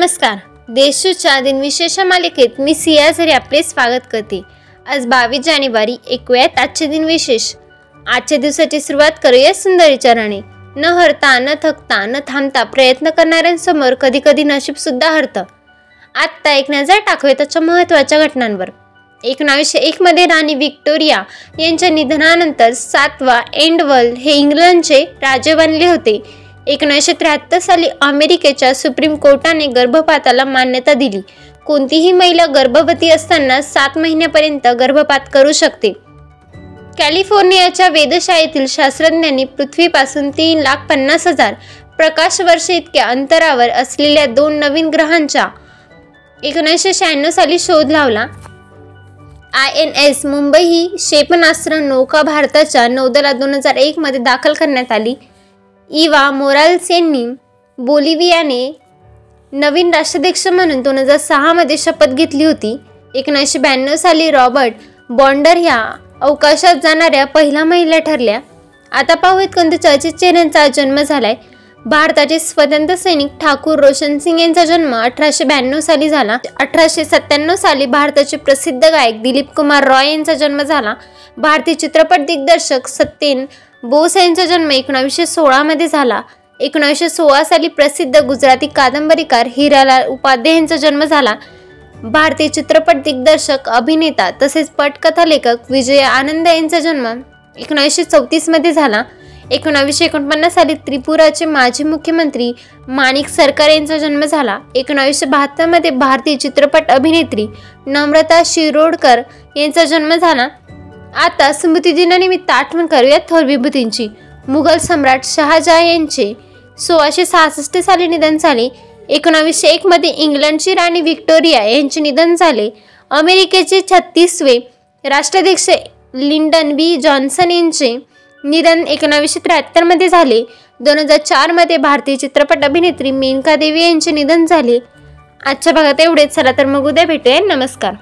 नमस्कार. देशूच्या दिनविशेष मालिकेत मी सियाझरी आपले स्वागत करते. आज बावीस जानेवारी ऐकूयात आजचे दिनविशेष आजच्या दिवसाची सुरुवात करूया सुंदर विचाराने. न हरता न थकता न थांबता प्रयत्न करणाऱ्यांसमोर कधी कधी नशीब सुद्धा हरतं. आत्ता एक नजर टाकूया त्याच्या महत्त्वाच्या घटनांवर. एकोणावीसशे एकमध्ये राणी व्हिक्टोरिया यांच्या निधनानंतर सातवा एंडवल हे इंग्लंडचे राजे बनले होते. एकोणीसशे त्र्याहत्तर साली अमेरिकेच्या सुप्रीम कोर्टाने गर्भपाताला मान्यता दिली. कोणतीही महिला गर्भवती असताना सात महिन्यापर्यंत गर्भपात करू शकते. कॅलिफोर्नियाच्या वेधशाळेतील शास्त्रज्ञांनी पृथ्वीपासून तीन लाख पन्नास हजार प्रकाश वर्ष इतक्या अंतरावर असलेल्या दोन नवीन ग्रहांचा एकोणीसशे शहाण्णव साली शोध लावला. आय एन एस मुंबई ही क्षेपणास्त्र नौका भारताच्या नौदला दोन हजार एकमध्ये दाखल करण्यात आली. इवा मोराल्स यांनी बोलिव्हियाने नवीन राष्ट्राध्यक्ष म्हणून दोन हजार सहामध्ये शपथ घेतली होती. एकोणीसशे ब्याण्णव साली रॉबर्ट बॉन्डर ह्या अवकाशात जाणाऱ्या पहिल्या महिला ठरल्या. आता पाहूयात कोणत्या चर्चित चेहऱ्यांचा जन्म झालाय. भारताचे स्वतंत्र सैनिक ठाकूर रोशन सिंग यांचा जन्म अठराशे ब्याण्णव साली झाला. अठराशे सत्त्याण्णव साली भारताचे प्रसिद्ध गायक दिलीप कुमार रॉय यांचा जन्म झाला. भारतीय चित्रपट दिग्दर्शक सत्येन बोस यांचा जन्म एकोणावीसशे सोळामध्ये झाला. एकोणावीसशे सोळा साली प्रसिद्ध गुजराती कादंबरीकार हिरालाल उपाध्याय यांचा जन्म झाला. भारतीय चित्रपट दिग्दर्शक अभिनेता तसेच पटकथा लेखक विजय आनंद यांचा जन्म एकोणावीसशे चौतीसमध्ये झाला. एकोणावीसशे एकोणपन्नास साली त्रिपुराचे माजी मुख्यमंत्री माणिक सरकार यांचा जन्म झाला. एकोणावीसशे बहात्तरमध्ये भारतीय चित्रपट अभिनेत्री नम्रता शिरोडकर यांचा जन्म झाला. आता स्मृतिदिनानिमित्त आठवण करूया थोर विभूतींची. मुघल सम्राट शहाजहा यांचे सोळाशे सहासष्ट साली निधन झाले. एकोणावीसशे एकमध्ये इंग्लंडची राणी व्हिक्टोरिया यांचे निधन झाले. अमेरिकेचे छत्तीसवे राष्ट्राध्यक्ष लिंडन बी. जॉन्सन यांचे निधन एकोणावीसशे त्र्याहत्तरमध्ये झाले. दोन हजार चारमध्ये भारतीय चित्रपट अभिनेत्री मेनका देवी यांचे निधन झाले. आजच्या भागात एवढेच. चला तर मग उद्या भेटूया. नमस्कार.